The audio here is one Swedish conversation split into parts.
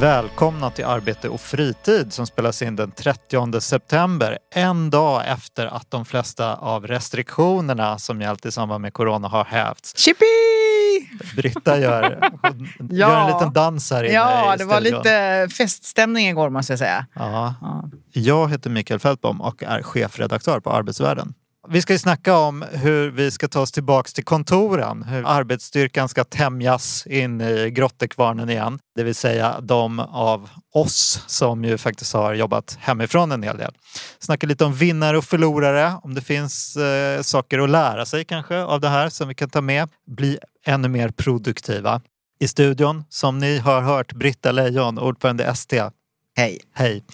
Välkomna till Arbete och fritid som spelas in den 30 september, en dag efter att de flesta av restriktionerna som gällt i samband med corona har hävts. Chippy! Britta gör, Ja. gör en liten dans här inne Ja, i det var lite feststämning igår måste jag säga. Ja. Ja. Jag heter Mikael Fältbom och är chefredaktör på Arbetsvärlden. Vi ska ju snacka om hur vi ska ta oss tillbaks till kontoren, hur arbetsstyrkan ska tämjas in i grottekvarnen igen. Det vill säga de av oss som ju faktiskt har jobbat hemifrån en hel del. Snacka lite om vinnare och förlorare, om det finns eh, saker att lära sig kanske av det här som vi kan ta med. Bli ännu mer produktiva. I studion, som ni har hört, Britta Lejon, ordförande ST. Hej. Hej.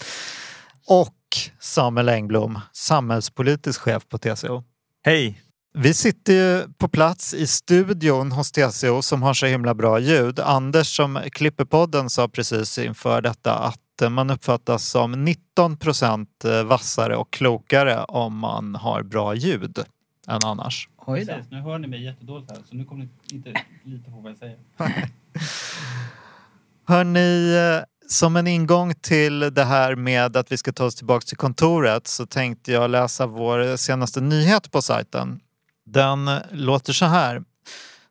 Och Samuel Engblom, samhällspolitisk chef på TCO. Hej! Vi sitter ju på plats i studion hos TCO som har så himla bra ljud. Anders som klipper podden sa precis inför detta att man uppfattas som 19 procent vassare och klokare om man har bra ljud än annars. Oj då. Precis, nu hör ni mig jättedåligt här så nu kommer ni inte lita på vad jag säger. Hörni, eh, som en ingång till det här med att vi ska ta oss tillbaka till kontoret så tänkte jag läsa vår senaste nyhet på sajten. Den låter så här.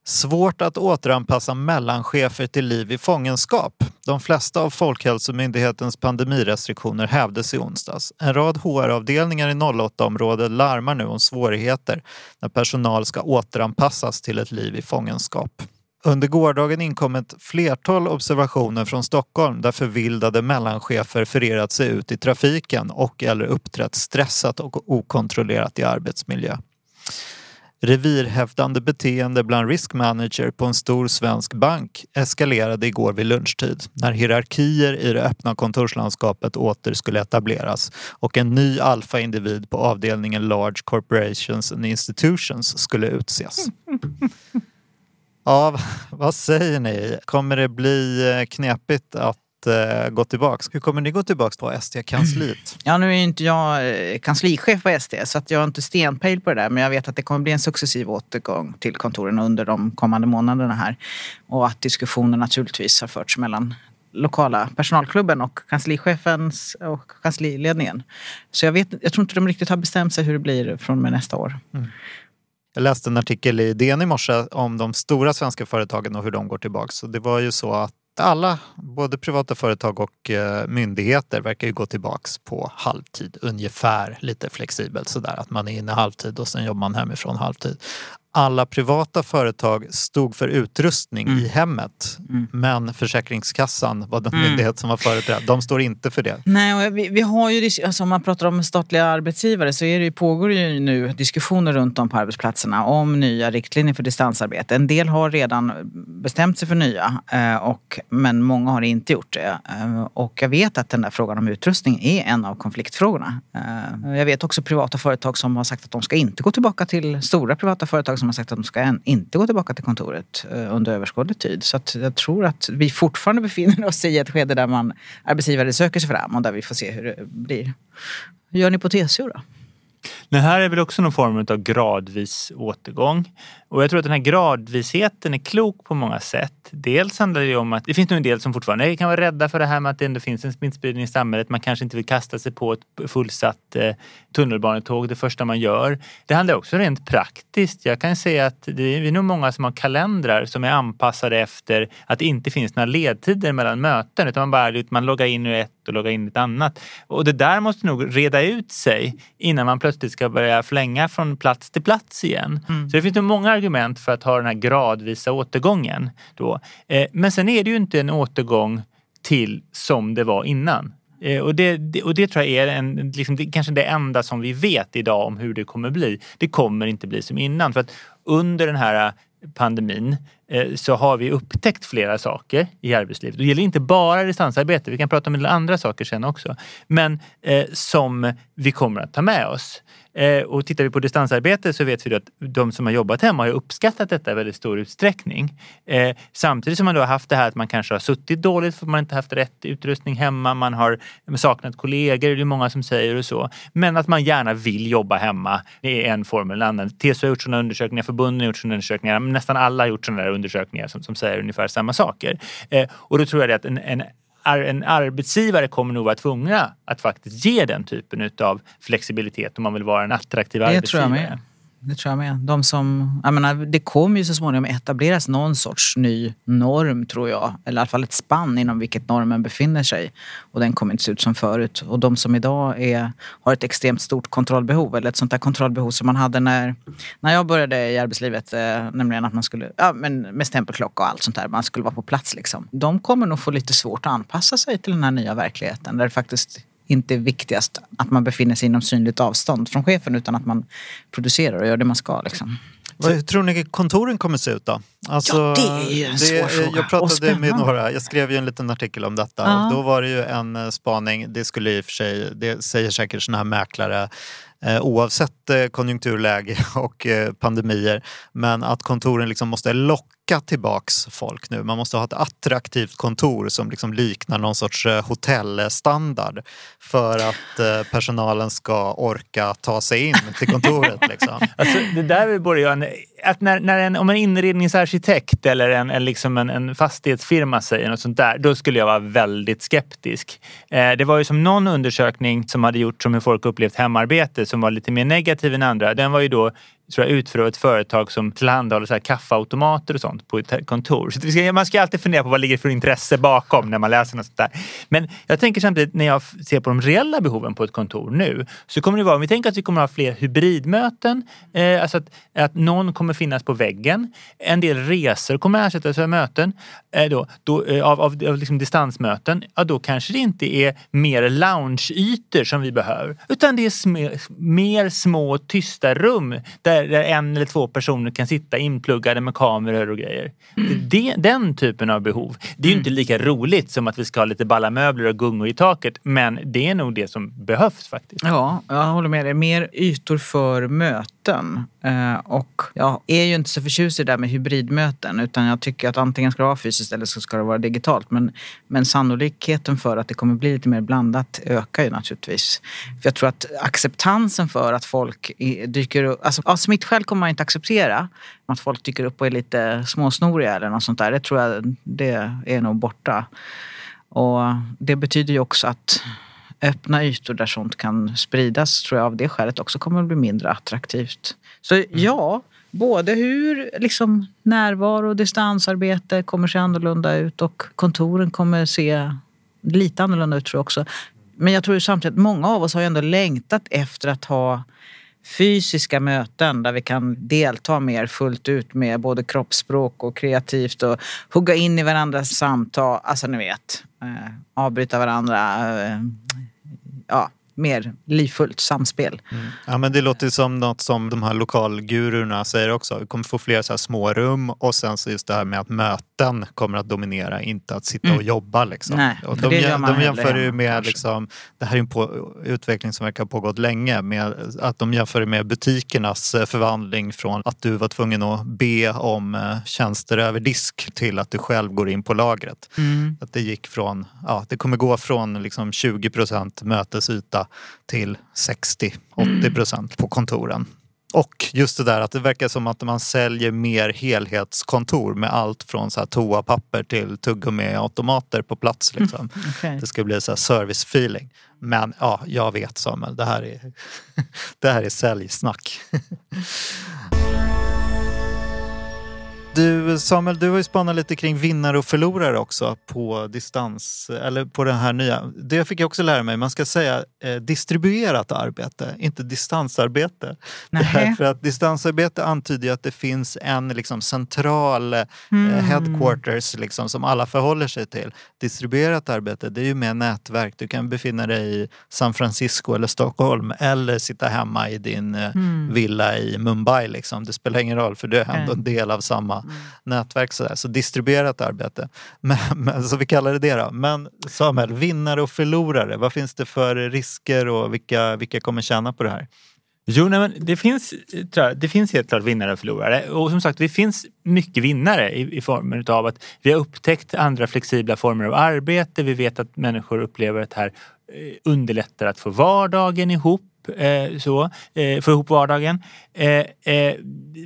Svårt att återanpassa mellanchefer till liv i fångenskap. De flesta av Folkhälsomyndighetens pandemirestriktioner hävdes i onsdags. En rad HR-avdelningar i 08-området larmar nu om svårigheter när personal ska återanpassas till ett liv i fångenskap. Under gårdagen inkom ett flertal observationer från Stockholm där förvildade mellanchefer förerat sig ut i trafiken och eller uppträtt stressat och okontrollerat i arbetsmiljö. Revirhävdande beteende bland risk manager på en stor svensk bank eskalerade igår vid lunchtid när hierarkier i det öppna kontorslandskapet åter skulle etableras och en ny alfa-individ på avdelningen Large Corporations and Institutions skulle utses. Ja, vad säger ni? Kommer det bli eh, knepigt att eh, gå tillbaks? Hur kommer ni gå tillbaks på ST-kansliet? Ja, nu är ju inte jag eh, kanslichef på SD så att jag har inte stenpejl på det där men jag vet att det kommer bli en successiv återgång till kontoren under de kommande månaderna här. Och att diskussioner naturligtvis har förts mellan lokala personalklubben och kanslichefens och kansliledningen. Så jag, vet, jag tror inte de riktigt har bestämt sig hur det blir från och med nästa år. Jag läste en artikel i DN i morse om de stora svenska företagen och hur de går tillbaka. Så det var ju så att alla, både privata företag och eh, myndigheter verkar ju gå tillbaks på halvtid ungefär, lite flexibelt sådär att man är inne halvtid och sen jobbar man hemifrån halvtid. Alla privata företag stod för utrustning i hemmet men Försäkringskassan var den myndighet som var företrädd. De står inte för det. Nej, vi, vi har ju, alltså om man pratar om statliga arbetsgivare så är det, pågår ju nu diskussioner runt om på arbetsplatserna om nya riktlinjer för distansarbete. En del har redan bestämt sig för nya, eh, och, men många har inte gjort det. Eh, och jag vet att den där frågan om utrustning är en av konfliktfrågorna. Eh, jag vet också privata företag som har sagt att de ska inte gå tillbaka till stora privata företag som har sagt att de ska inte gå tillbaka till kontoret eh, under överskådlig tid. Så att jag tror att vi fortfarande befinner oss i ett skede där man arbetsgivare söker sig fram och där vi får se hur det blir. Hur gör ni på TCO då? Det här är väl också någon form av gradvis återgång. Och jag tror att den här gradvisheten är klok på många sätt. Dels handlar det om att det finns nog en del som fortfarande kan vara rädda för det här med att det ändå finns en smittspridning i samhället. Man kanske inte vill kasta sig på ett fullsatt eh, tunnelbanetåg det första man gör. Det handlar också rent praktiskt. Jag kan säga att det är nog många som har kalendrar som är anpassade efter att det inte finns några ledtider mellan möten utan man bara man loggar in i ett och loggar in i ett annat. Och det där måste nog reda ut sig innan man plötsligt ska börja flänga från plats till plats igen. Så det finns nog många argument för att ha den här gradvisa återgången. Då. Eh, men sen är det ju inte en återgång till som det var innan. Eh, och det, och det tror jag är en, liksom, det, kanske det enda som vi vet idag om hur det kommer bli. Det kommer inte bli som innan. För att under den här eh, pandemin så har vi upptäckt flera saker i arbetslivet. Det gäller inte bara distansarbete, vi kan prata om en del andra saker sen också. Men eh, som vi kommer att ta med oss. Eh, och tittar vi på distansarbete så vet vi att de som har jobbat hemma har uppskattat detta i väldigt stor utsträckning. Eh, samtidigt som man då har haft det här att man kanske har suttit dåligt för att man inte haft rätt utrustning hemma, man har saknat kollegor, det är många som säger och så. Men att man gärna vill jobba hemma i en form eller annan. TCO har gjort sådana undersökningar, förbunden har gjort sådana undersökningar, nästan alla har gjort sådana undersökningar som, som säger ungefär samma saker. Eh, och då tror jag att en, en en arbetsgivare kommer nog vara tvungna att faktiskt ge den typen av flexibilitet om man vill vara en attraktiv det arbetsgivare. Tror jag med. Det tror jag med. De som, jag menar, det kommer ju så småningom etableras någon sorts ny norm tror jag. Eller i alla fall ett spann inom vilket normen befinner sig. Och den kommer inte se ut som förut. Och de som idag är, har ett extremt stort kontrollbehov, eller ett sånt där kontrollbehov som man hade när, när jag började i arbetslivet. Eh, nämligen att man skulle, ja, men med stämpelklocka och allt sånt där, man skulle vara på plats liksom. De kommer nog få lite svårt att anpassa sig till den här nya verkligheten. Där det faktiskt inte är viktigast att man befinner sig inom synligt avstånd från chefen utan att man producerar och gör det man ska. Liksom. Hur tror ni kontoren kommer se ut då? Alltså, ja, det är ju en det, svår fråga. Jag pratade med några, jag skrev ju en liten artikel om detta ja. och då var det ju en eh, spaning, det skulle i och för sig, det säger säkert sådana här mäklare Eh, oavsett eh, konjunkturläge och eh, pandemier. Men att kontoren liksom måste locka tillbaks folk nu. Man måste ha ett attraktivt kontor som liksom liknar någon sorts hotellstandard för att personalen ska orka ta sig in till kontoret. Liksom. Alltså, det där borde jag... Att när, när en, om en inredningsarkitekt eller en, en, liksom en, en fastighetsfirma säger något sånt där, då skulle jag vara väldigt skeptisk. Eh, det var ju som någon undersökning som hade gjorts om hur folk upplevt hemarbete som var lite mer negativ än andra. Den var ju då tror jag, utför av ett företag som tillhandahåller så här kaffeautomater och sånt på ett kontor. Så ska, man ska alltid fundera på vad ligger för intresse bakom när man läser något sånt där. Men jag tänker samtidigt när jag ser på de reella behoven på ett kontor nu så kommer det vara, om vi tänker att vi kommer att ha fler hybridmöten, eh, alltså att, att någon kommer finnas på väggen. En del resor kommer ersättas av möten, eh, då, då, eh, av, av, av liksom distansmöten. Ja, då kanske det inte är mer loungeytor som vi behöver utan det är sm mer små tysta rum där där, en eller två personer kan sitta inpluggade med kameror och grejer. Mm. Det, den typen av behov. Det är ju mm. inte lika roligt som att vi ska ha lite balla möbler och gungor i taket men det är nog det som behövs faktiskt. Ja, jag håller med dig. Mer ytor för möten. Eh, och jag är ju inte så förtjust i det där med hybridmöten utan jag tycker att antingen ska det vara fysiskt eller så ska det vara digitalt. Men, men sannolikheten för att det kommer bli lite mer blandat ökar ju naturligtvis. För jag tror att acceptansen för att folk dyker upp, alltså smittskäl kommer man inte acceptera. Att folk dyker upp och är lite småsnoriga eller något sånt där. Det tror jag det är nog borta. Och det betyder ju också att öppna ytor där sånt kan spridas tror jag av det skälet också kommer att bli mindre attraktivt. Så mm. ja, både hur liksom, närvaro och distansarbete kommer se annorlunda ut och kontoren kommer se lite annorlunda ut tror jag också. Men jag tror samtidigt att många av oss har ju ändå längtat efter att ha fysiska möten där vi kan delta mer fullt ut med både kroppsspråk och kreativt och hugga in i varandras samtal. Alltså ni vet, eh, avbryta varandra. Eh, ja, mer livfullt samspel. Mm. Ja, men det låter som något som de här lokalgurorna säger också. Vi kommer få fler så här små rum och sen så just det här med att möten kommer att dominera, inte att sitta och mm. jobba. Liksom. Nej, och de, de, de jämför ju med, liksom, det här är en på, utveckling som verkar ha pågått länge, med att de jämför med butikernas eh, förvandling från att du var tvungen att be om eh, tjänster över disk till att du själv går in på lagret. Mm. Att det gick från, ja, det kommer gå från liksom 20 procent mötesyta till 60-80 procent på kontoren. Och just det där att det verkar som att man säljer mer helhetskontor med allt från så här toapapper till tuggummiautomater på plats. Liksom. Mm, okay. Det ska bli så här service feeling. Men ja, jag vet Samuel, det här är, det här är säljsnack. Du Samuel, du har ju spanat lite kring vinnare och förlorare också på distans, eller på den här nya. Det fick jag också lära mig, man ska säga eh, distribuerat arbete, inte distansarbete. För att distansarbete antyder att det finns en liksom, central eh, mm. headquarters liksom, som alla förhåller sig till. Distribuerat arbete, det är ju mer nätverk. Du kan befinna dig i San Francisco eller Stockholm eller sitta hemma i din eh, mm. villa i Mumbai. Liksom. Det spelar ingen roll för du är ändå en del av samma nätverk sådär. Så distribuerat arbete. Men, men, så vi kallar det det då. Men Samuel, vinnare och förlorare. Vad finns det för risker och vilka, vilka kommer tjäna på det här? Jo, nej, men det, finns, jag, det finns helt klart vinnare och förlorare. Och som sagt, det finns mycket vinnare i, i formen av att vi har upptäckt andra flexibla former av arbete. Vi vet att människor upplever att det här eh, underlättar att få vardagen ihop. Eh, så, eh, få ihop vardagen. Eh, eh,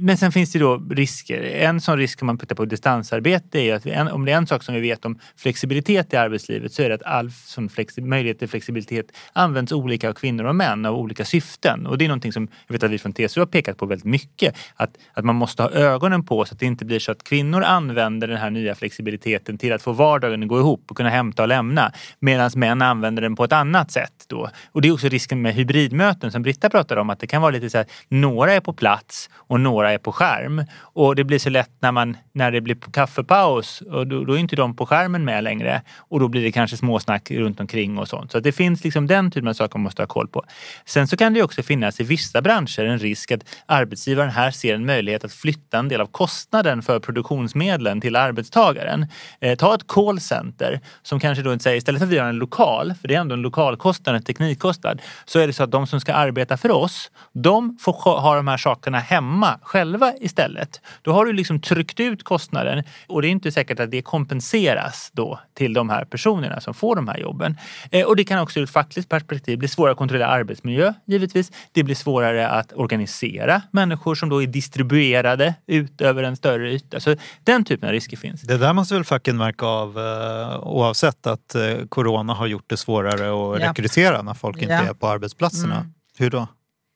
men sen finns det då risker. En sån risk om man tittar på distansarbete är att vi, en, om det är en sak som vi vet om flexibilitet i arbetslivet så är det att all sån flexi, möjlighet till flexibilitet används olika av kvinnor och män av olika syften. Och det är någonting som jag vet att vi från TCO har pekat på väldigt mycket. Att, att man måste ha ögonen på så att det inte blir så att kvinnor använder den här nya flexibiliteten till att få vardagen att gå ihop och kunna hämta och lämna. Medan män använder den på ett annat sätt. Då. Och det är också risken med hybridmöten som Britta pratade om. Att det kan vara lite så här, några är på plats och några är på skärm. Och det blir så lätt när, man, när det blir kaffepaus och då, då är inte de på skärmen med längre. Och då blir det kanske småsnack runt omkring och sånt. Så det finns liksom den typen av saker man måste ha koll på. Sen så kan det också finnas i vissa branscher en risk att arbetsgivaren här ser en möjlighet att flytta en del av kostnaden för produktionsmedlen till arbetstagaren. Eh, ta ett callcenter som kanske då inte säger istället för att vi har en lokal, för det är ändå en lokalkostnad, en teknikkostnad, så är det så att de som ska arbeta för oss, de får ha de här sakerna hemma själva istället. Då har du liksom tryckt ut kostnaden och det är inte säkert att det kompenseras då till de här personerna som får de här jobben. Eh, och det kan också ur ett fackligt perspektiv bli svårare att kontrollera arbetsmiljö givetvis. Det blir svårare att organisera människor som då är distribuerade ut över en större yta. Så den typen av risker finns. Det där måste väl facken märka av eh, oavsett att eh, corona har gjort det svårare att Ja. rekrytera när folk inte Ja. är på arbetsplatserna. Mm. Hur då?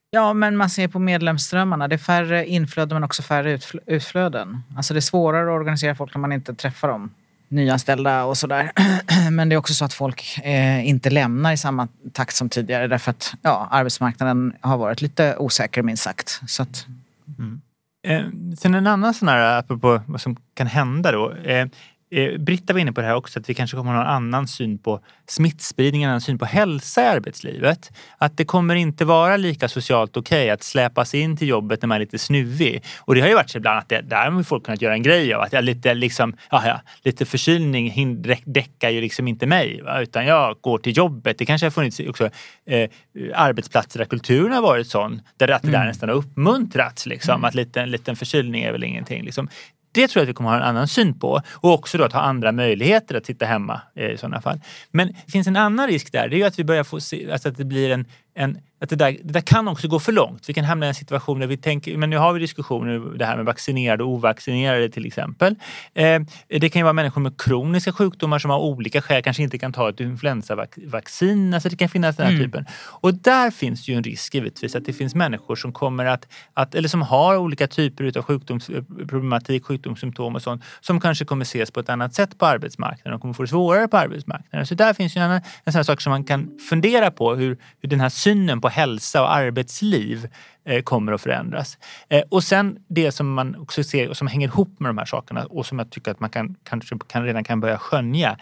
Ja, men man ser på medlemsströmmarna. Det är färre inflöden men också färre utfl- utflöden. Alltså det är svårare att organisera folk när man inte träffar dem. Nyanställda och sådär. Men det är också så att folk eh, inte lämnar i samma takt som tidigare därför att ja, arbetsmarknaden har varit lite osäker minst sagt. Så att, Eh, sen en annan sån här, apropå vad som kan hända då. Eh, eh, Britta var inne på det här också, att vi kanske kommer att ha en annan syn på smittspridning, en annan syn på hälsa i arbetslivet. Att det kommer inte vara lika socialt okej att släpas in till jobbet när man är lite snuvig. Och det har ju varit så ibland att det, där har folk kunnat göra en grej av att jag lite, liksom, ja, ja, lite förkylning hind- däckar ju liksom inte mig. Va? Utan jag går till jobbet. Det kanske har funnits också eh, arbetsplatser där kulturen har varit sån. Där det där nästan har uppmuntrats. Liksom, Att lite, en liten förkylning är väl ingenting. Liksom. Det tror jag att vi kommer ha en annan syn på. Och också då att ha andra möjligheter att sitta hemma eh, i sådana fall. Men det finns en annan risk där. Det är ju att vi börjar få se, alltså att det blir en, en att det där, det där kan också gå för långt. Vi kan hamna i en situation där vi tänker, men nu har vi diskussioner det här med vaccinerade och ovaccinerade till exempel. Eh, det kan ju vara människor med kroniska sjukdomar som av olika skäl kanske inte kan ta ett influensavaccin. Alltså det kan finnas den här typen. Och där finns ju en risk givetvis att det finns människor som kommer att, att eller som har olika typer av sjukdomsproblematik, sjukdomssymptom och sånt som kanske kommer ses på ett annat sätt på arbetsmarknaden och kommer få det svårare på arbetsmarknaden. Så där finns ju en, annan, en sån sak som man kan fundera på hur, hur den här synen på hälsa och arbetsliv eh, kommer att förändras. Eh, och sen det som man också ser och som hänger ihop med de här sakerna och som jag tycker att man kan, kanske kan, redan kan börja skönja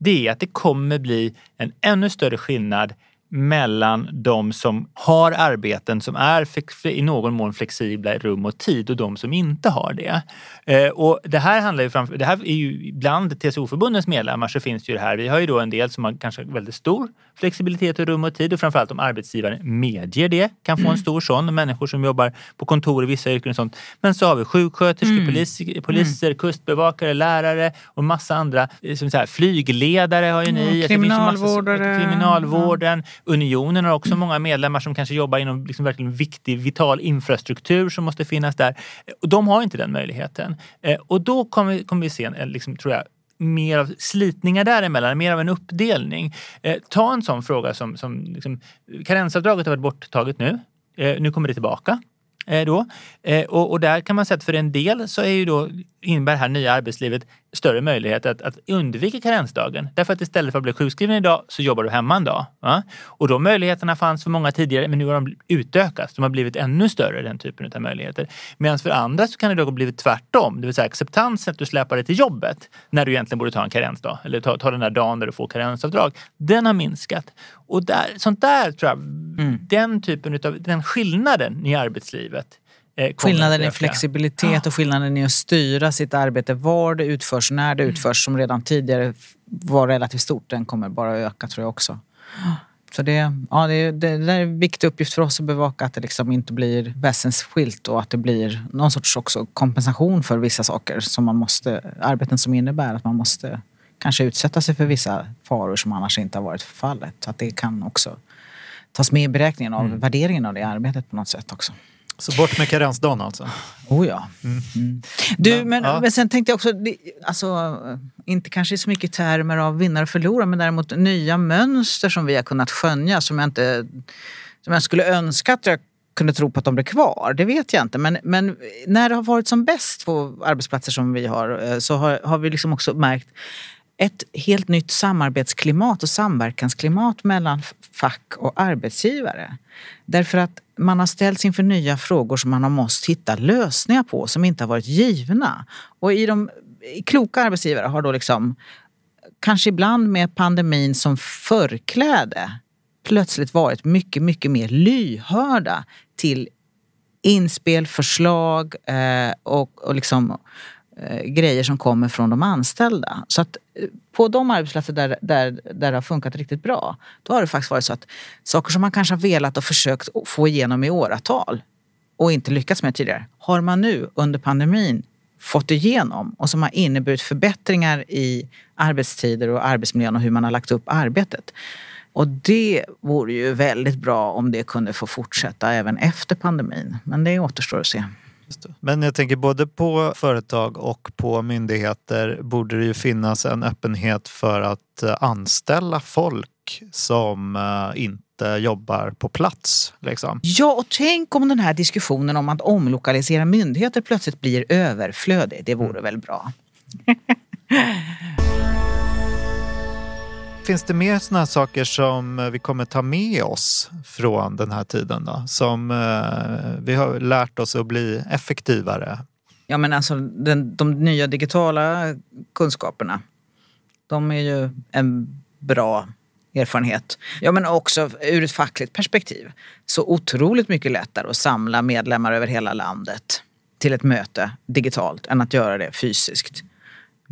det är att det kommer bli en ännu större skillnad mellan de som har arbeten som är i någon mån flexibla i rum och tid och de som inte har det. Eh, och det här handlar ju framför, det här är ju bland TCO-förbundens medlemmar så finns det ju det här. Vi har ju då en del som har kanske väldigt stor flexibilitet i rum och tid och framförallt om arbetsgivaren medger det kan få en stor sån. Människor som jobbar på kontor i vissa yrken och sånt. Men så har vi sjuksköterskor, polis, poliser, kustbevakare, lärare och massa andra. eh, Som så här, flygledare har ju ni. Mm, ju massa- kriminalvårdare. kriminalvården. Unionen har också många medlemmar som kanske jobbar inom liksom verkligen viktig, vital infrastruktur som måste finnas där. Och de har inte den möjligheten. Eh, och då kommer, kommer vi se, en, liksom, tror jag, mer av slitningar däremellan, mer av en uppdelning. Eh, ta en sån fråga som, som liksom, karensavdraget har varit borttaget nu. Eh, nu kommer det tillbaka. Eh, då. Eh, och, och där kan man säga att för en del så är ju då, innebär det här nya arbetslivet större möjlighet att, att undvika karensdagen. Därför att istället för att bli sjukskriven idag så jobbar du hemma en dag. Va? Och de möjligheterna fanns för många tidigare men nu har de utökats. De har blivit ännu större den typen av möjligheter. Medan för andra så kan det då ha blivit tvärtom. Det vill säga acceptansen att du släpar dig till jobbet när du egentligen borde ta en karensdag. Eller ta, ta den där dagen där du får karensavdrag. Den har minskat. Och där, sånt där tror jag, den typen utav, den skillnaden i arbetslivet Skillnaden att i flexibilitet och skillnaden i att styra sitt arbete, var det utförs, när det utförs, som redan tidigare var relativt stort, den kommer bara att öka tror jag också. Så det, ja, det, det, det är en viktig uppgift för oss att bevaka att det liksom inte blir väsensskilt och att det blir någon sorts också kompensation för vissa saker som man måste, arbeten som innebär att man måste kanske utsätta sig för vissa faror som annars inte har varit fallet. Så att det kan också tas med i beräkningen av värderingen av det arbetet på något sätt också. Så bort med karensdagen alltså. Oh ja. Mm. Du, Men, men, ja. men sen tänkte jag också, alltså, inte kanske så mycket termer av vinnare och förlorare, men däremot nya mönster som vi har kunnat skönja som jag inte som jag skulle önska att jag kunde tro på att de blir kvar. Det vet jag inte. Men, men när det har varit som bäst på arbetsplatser som vi har eh, så har, har vi liksom också märkt ett helt nytt samarbetsklimat och samverkansklimat mellan fack och arbetsgivare. Därför att man har ställts inför nya frågor som man har måste hitta lösningar på som inte har varit givna. Och i de i kloka arbetsgivare har då liksom, kanske ibland med pandemin som förkläde, plötsligt varit mycket, mycket mer lyhörda till inspel, förslag eh, och, och liksom, eh, grejer som kommer från de anställda. Så att på de arbetsplatser där, där, där det har funkat riktigt bra, då har det faktiskt varit så att saker som man kanske har velat och försökt få igenom i åratal och inte lyckats med tidigare, har man nu under pandemin fått igenom och som har inneburit förbättringar i arbetstider och arbetsmiljön och hur man har lagt upp arbetet. Och det vore ju väldigt bra om det kunde få fortsätta även efter pandemin. Men det återstår att se. Men jag tänker både på företag och på myndigheter borde det ju finnas en öppenhet för att eh, anställa folk som eh, inte jobbar på plats. Liksom. Ja, och tänk om den här diskussionen om att omlokalisera myndigheter plötsligt blir överflödig. Det vore väl bra. Finns det mer sådana saker som eh, vi kommer ta med oss från den här tiden då? Som eh, vi har lärt oss att bli effektivare? Ja, men alltså den, de nya digitala kunskaperna, de är ju en bra erfarenhet. Ja, men också ur ett fackligt perspektiv. Så otroligt mycket lättare att samla medlemmar över hela landet till ett möte digitalt än att göra det fysiskt.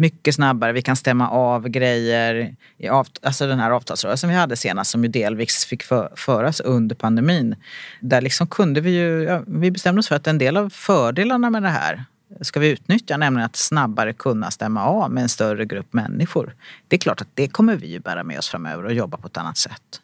Mycket snabbare, vi kan stämma av grejer. I avt- alltså den här avtalsrörelsen vi hade senast som ju delvis fick för- föras under pandemin. Där liksom kunde vi ju, ja, vi bestämde oss för att en del av fördelarna med det här ska vi utnyttja, nämligen att snabbare kunna stämma av med en större grupp människor. Det är klart att det kommer vi ju bära med oss framöver och jobba på ett annat sätt.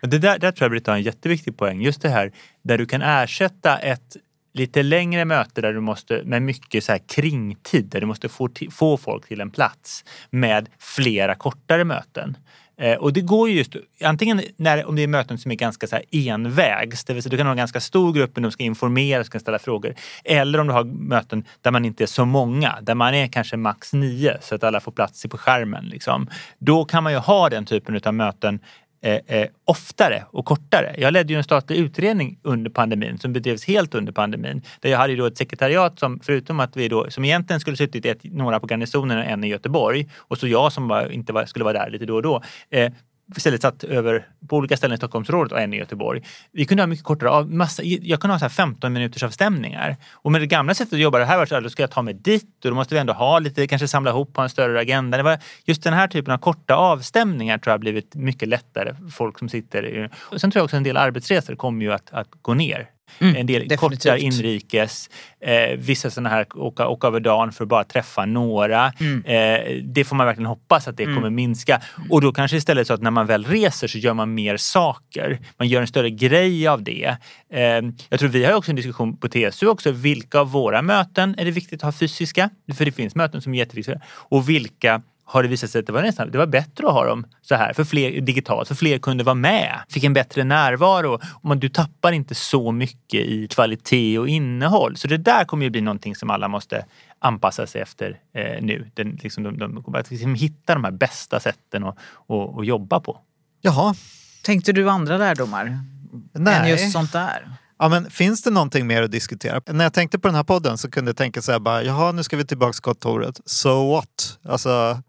Det där, där tror jag Britta har en jätteviktig poäng. Just det här där du kan ersätta ett lite längre möte där du måste, med mycket så här kringtid, där du måste få, få folk till en plats med flera kortare möten. Eh, och det går ju just antingen när, om det är möten som är ganska så här envägs, det vill säga du kan ha en ganska stor grupp och de ska informera, ska ställa frågor. Eller om du har möten där man inte är så många, där man är kanske max nio så att alla får plats på skärmen. Liksom. Då kan man ju ha den typen av möten eh, eh, oftare och kortare. Jag ledde ju en statlig utredning under pandemin som bedrevs helt under pandemin. Där jag hade ju då ett sekretariat som förutom att vi då som egentligen skulle suttit ett, några på garnisonen och en i Göteborg och så jag som bara inte var, skulle vara där lite då och då. Eh, istället satt över på olika ställen i Stockholmsrådet och en i Göteborg. Vi kunde ha mycket kortare av, massa, jag kunde ha så här 15 minuters avstämningar. Och med det gamla sättet att jobba, det här var så här, då ska jag ta mig dit och då måste vi ändå ha lite, kanske samla ihop på en större agenda. Det var just den här typen av korta avstämningar tror jag har blivit mycket lättare för folk som sitter i... Och sen tror jag också en del arbetsresor kommer ju att, att gå ner en del definitivt. kortare inrikes, eh, vissa sådana här åka, åka över dagen för att bara träffa några. Eh, det får man verkligen hoppas att det kommer minska. Och då kanske istället så att när man väl reser så gör man mer saker. Man gör en större grej av det. Eh, jag tror vi har också en diskussion på TSU också. Vilka av våra möten är det viktigt att ha fysiska? För det finns möten som är jätteviktiga. Och vilka har det visat sig att det var, nästan, det var bättre att ha dem så här för fler, digitalt, för fler kunde vara med. Fick en bättre närvaro. Och man, du tappar inte så mycket i kvalitet och innehåll. Så det där kommer ju bli någonting som alla måste anpassa sig efter eh, nu. Den, liksom, de, de, de, att liksom hitta de här bästa sätten att och, och jobba på. Jaha, Tänkte du andra lärdomar? Än nej. just sånt där? Ja, men finns det någonting mer att diskutera? När jag tänkte på den här podden så kunde jag tänka så här bara, jaha nu ska vi tillbaka till kontoret. So what? Alltså,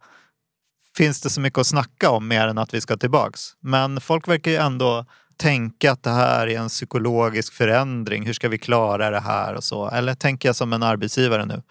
finns det så mycket att snacka om mer än att vi ska tillbaks? Men folk verkar ju ändå tänka att det här är en psykologisk förändring? Hur ska vi klara det här och så? Eller tänker jag som en arbetsgivare nu?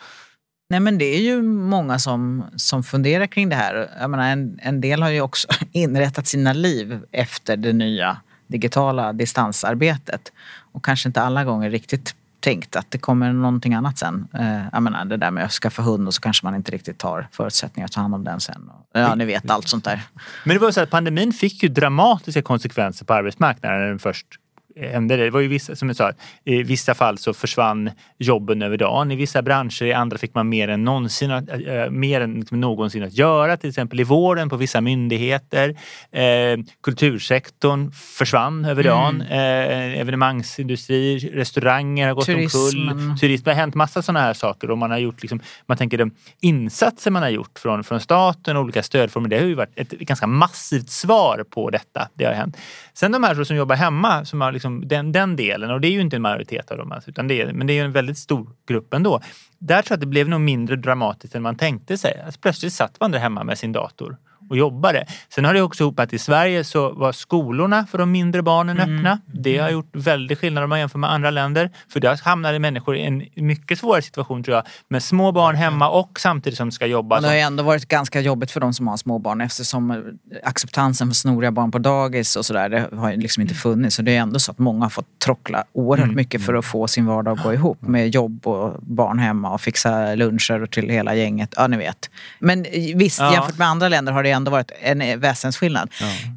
Nej men det är ju många som, som funderar kring det här. Jag menar, en, en del har ju också inrättat sina liv efter det nya digitala distansarbetet. Och kanske inte alla gånger riktigt tänkt att det kommer någonting annat sen. Eh, jag menar det där med att skaffa hund och så kanske man inte riktigt har förutsättningar att ta hand om den sen. Ja, ni vet allt sånt där. Men det var så att pandemin fick ju dramatiska konsekvenser på arbetsmarknaden när den först hände det. Det var ju vissa, som jag sa, i vissa fall så försvann jobben över dagen. I vissa branscher, i andra fick man mer än någonsin, äh, mer än liksom någonsin att göra. Till exempel i vården på vissa myndigheter. Eh, kultursektorn försvann över dagen. Mm. Eh, evenemangsindustri, restauranger har gått Turismen. omkull. Turism. Det har hänt massa sådana här saker och man har gjort, liksom, man tänker de insatser man har gjort från, från staten och olika stödformer. Det har ju varit ett ganska massivt svar på detta. Det har hänt. Sen de här som jobbar hemma, som har liksom Liksom den, den delen, och det är ju inte en majoritet av dem, alltså, utan det är, men det är ju en väldigt stor grupp ändå. Där tror jag att det blev nog mindre dramatiskt än man tänkte sig. Alltså, plötsligt satt man där hemma med sin dator och jobbade. Sen har det också ihop att i Sverige så var skolorna för de mindre barnen Mm. öppna. Det har gjort väldigt skillnad om man jämför med andra länder. För där hamnade människor i en mycket svårare situation tror jag. Med små barn hemma och samtidigt som ska jobba. Men det har ju ändå varit ganska jobbigt för de som har små barn eftersom acceptansen för snoriga barn på dagis och sådär, det har ju liksom inte funnits. Så det är ändå så att många har fått trockla oerhört Mm. mycket för att få sin vardag att gå ihop med jobb och barn hemma och fixa luncher till hela gänget. Ja, ni vet. Men visst, Ja. jämfört med andra länder har det ändå varit en väsensskillnad.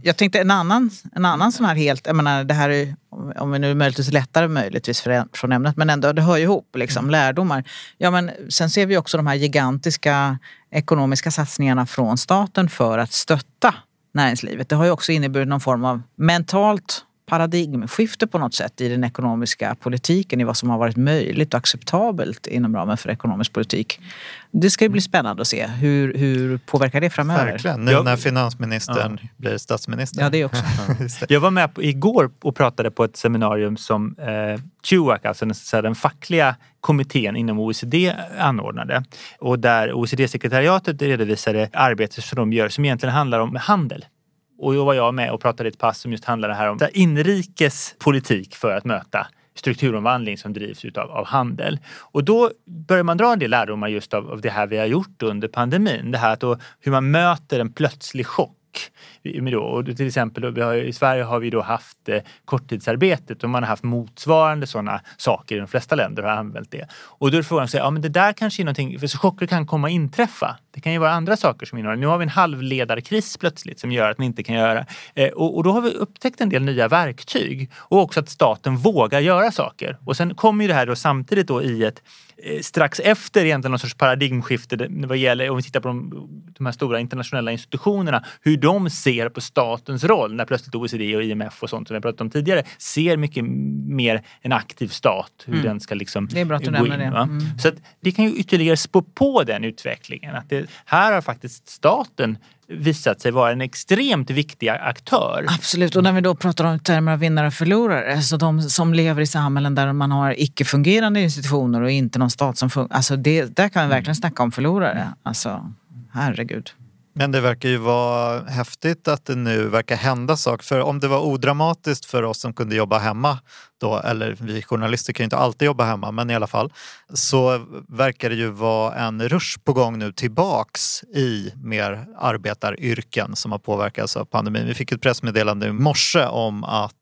Jag tänkte en annan, en annan sån här helt, jag menar det här är om- vi nu är möjligtvis lättare möjligtvis från ämnet, men ändå det hör ju ihop, liksom, lärdomar. Ja, men sen ser vi också de här gigantiska ekonomiska satsningarna från staten för att stötta näringslivet. Det har ju också inneburit någon form av mentalt paradigmskifte på något sätt i den ekonomiska politiken, i vad som har varit möjligt och acceptabelt inom ramen för ekonomisk politik. Det ska ju bli spännande att se. Hur, hur påverkar det framöver? Verkligen, nu när finansministern blir statsminister. Ja, det också. Jag var med på, igår och pratade på ett seminarium som eh, TUAC, alltså den, så här, den fackliga kommittén inom OECD anordnade. Och där OECD-sekretariatet redovisade arbetet som de gör som egentligen handlar om handel. Och då var jag med och pratade i ett pass som just handlade här om inrikes politik för att möta strukturomvandling som drivs utav, av handel. Och då börjar man dra en del lärdomar just av, av det här vi har gjort under pandemin. Det här att då, hur man möter en plötslig chock. Med då, och till exempel då, vi har, i Sverige har vi då haft eh, korttidsarbetet och man har haft motsvarande sådana saker i de flesta länder har använt det. Och då är frågan, så, ja men det där kanske är någonting, för så chocker kan komma att inträffa. Det kan ju vara andra saker som innehåller. Nu har vi en halvledarkris plötsligt som gör att man inte kan göra. Eh, och, och då har vi upptäckt en del nya verktyg och också att staten vågar göra saker. Och sen kommer ju det här då samtidigt då i ett eh, strax efter egentligen någon sorts paradigmskifte vad gäller, om vi tittar på de, de här stora internationella institutionerna, hur de ser på statens roll när plötsligt OECD och IMF och sånt som vi pratat om tidigare ser mycket mer en aktiv stat, hur den ska liksom Det är bra att du nämner det. Mm. Så att det kan ju ytterligare spå på den utvecklingen. Att det, här har faktiskt staten visat sig vara en extremt viktig aktör. Absolut, och när vi då pratar om termer av vinnare och förlorare, så de som lever i samhällen där man har icke-fungerande institutioner och inte någon stat som fungerar, alltså det, där kan vi verkligen snacka om förlorare. Alltså, herregud. Men det verkar ju vara häftigt att det nu verkar hända saker. För om det var odramatiskt för oss som kunde jobba hemma då, eller vi journalister kan ju inte alltid jobba hemma, men i alla fall, så verkar det ju vara en rush på gång nu tillbaks i mer arbetaryrken som har påverkats av pandemin. Vi fick ett pressmeddelande i morse om att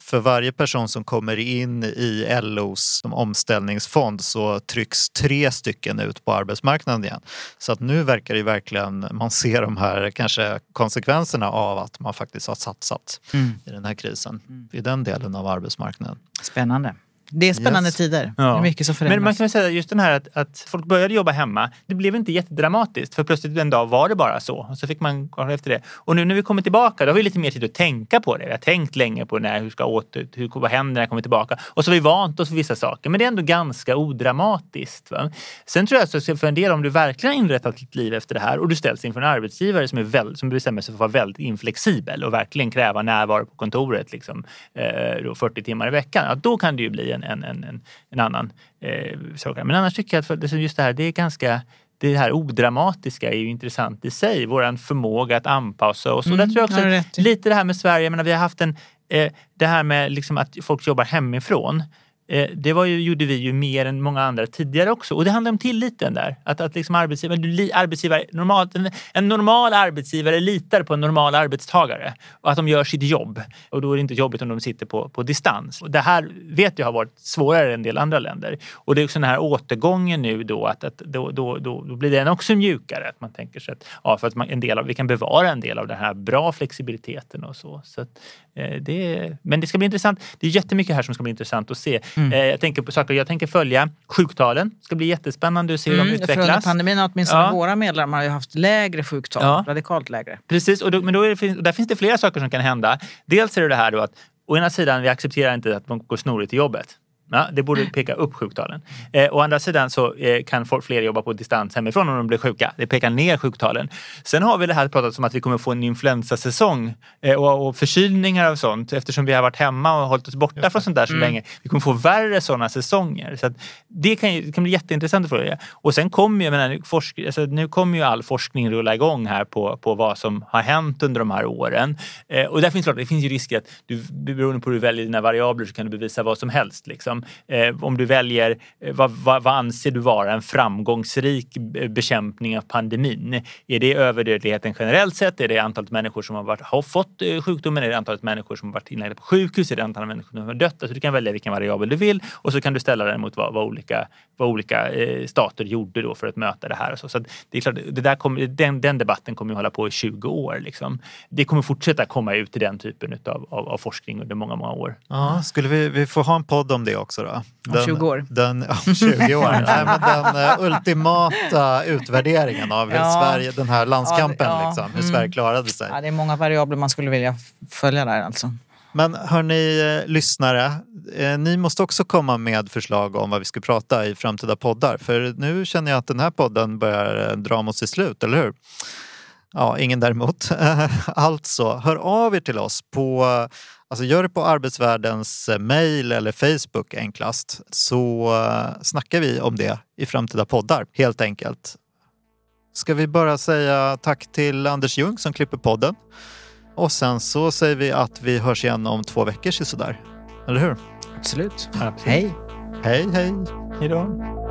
för varje person som kommer in i LOs som omställningsfond så trycks tre stycken ut på arbetsmarknaden igen. Så att nu verkar det verkligen, man ser de här kanske konsekvenserna av att man faktiskt har satsat i den här krisen i den delen av arbetsmarknaden. Spännande. Det är spännande Yes. tider. Ja. Det är mycket som förändras. Men man kan säga just den här att, att folk började jobba hemma. Det blev inte jättedramatiskt för plötsligt en dag var det bara så. Och så fick man kolla efter det. Och nu när vi kommer tillbaka då har vi lite mer tid att tänka på det. Vi har tänkt länge på när, hur ska åter, hur, vad händer när jag kommer tillbaka. Och så har vi vant oss vid vissa saker. Men det är ändå ganska odramatiskt. Va? Sen tror jag så för en del om du verkligen har inrättat ditt liv efter det här och du ställs inför en arbetsgivare som, är väl, som bestämmer sig för att vara väldigt inflexibel och verkligen kräva närvaro på kontoret liksom, eh, då 40 timmar i veckan. Ja, då kan det ju bli en, en, en, en, annan eh, sak. Men annars tycker jag att just det här, det är ganska det här odramatiska är ju intressant i sig. Våran förmåga att anpassa oss. Och där tror jag också har du att rätt i. lite det här med Sverige, jag menar, vi har haft en eh, det här med liksom att folk jobbar hemifrån. Eh, det var ju, gjorde vi ju mer än många andra tidigare också. Och det handlar om tilliten där. Att, att liksom arbetsgivare, arbetsgivare normalt, en, en normal arbetsgivare litar på en normal arbetstagare och att de gör sitt jobb. Och då är det inte jobbigt om de sitter på, på distans. Och det här vet jag har varit svårare än en del andra länder. Och det är också den här återgången nu då att, att då, då, då, då blir den också mjukare. Att man tänker sig att, ja, för att man, en del av, vi kan bevara en del av den här bra flexibiliteten och så. så att, eh, det, men det ska bli intressant. Det är jättemycket här som ska bli intressant att se. Eh, jag tänker på saker jag tänker följa. Sjuktalen ska bli jättespännande att se hur de Mm, för under utvecklas. pandemin har åtminstone Ja. våra medlemmar har ju haft lägre sjuktal, Ja. radikalt lägre. Precis, och då, men då det, där finns det flera saker som kan hända. Dels är det det här då att å ena sidan, vi accepterar inte att man går snorigt till jobbet. Ja, det borde peka upp sjuktalen. Eh, å andra sidan så eh, kan folk, fler jobba på distans hemifrån om de blir sjuka. Det pekar ner sjuktalen. Sen har vi det här pratat om att vi kommer få en influensasäsong eh, och, och förkylningar och sånt eftersom vi har varit hemma och hållit oss borta från sånt där så länge. Vi kommer få värre sådana säsonger. Så det kan, ju, kan bli jätteintressant att följa. Och sen kommer ju, menar, forsk, alltså, nu kommer ju all forskning rulla igång här på, på vad som har hänt under de här åren. Eh, och där finns klart, det finns ju risker att du, beroende på hur du väljer dina variabler så kan du bevisa vad som helst. Liksom. Liksom, eh, om du väljer, eh, vad, vad, vad anser du vara en framgångsrik bekämpning av pandemin? Är det överdödligheten generellt sett? Är det antalet människor som har, varit, har fått eh, sjukdomen? Är det antalet människor som har varit inlagda på sjukhus? Är det antalet människor som har dött? Alltså du kan välja vilken variabel du vill och så kan du ställa den mot vad, vad olika, vad olika eh, stater gjorde då för att möta det här. Och så. Så det är klart, det där kommer, den, den debatten kommer att hålla på i 20 år. Liksom. Det kommer fortsätta komma ut i den typen av, av, av forskning under många, många år. Ja, skulle vi, vi få ha en podd om det också då? Den, 20 år. Den, om 20 år. Nej, men den eh, ultimata utvärderingen av hur Ja. Sverige, den här landskampen, Ja, ja. liksom, hur Mm. Sverige klarade sig. Ja, det är många variabler man skulle vilja följa där alltså. Men hörni eh, lyssnare, eh, ni måste också komma med förslag om vad vi ska prata i framtida poddar. För nu känner jag att den här podden börjar dra mot sitt slut, eller hur? Ja, ingen däremot. alltså, hör av er till oss på Alltså gör det på Arbetsvärldens eh, mail eller Facebook enklast så eh, snackar vi om det i framtida poddar helt enkelt. Ska vi bara säga tack till Anders Ljung som klipper podden. Och sen så säger vi att vi hörs igen om två veckor sådär. Eller hur? Absolut. Absolut. Hej! Hej hej! Hej då.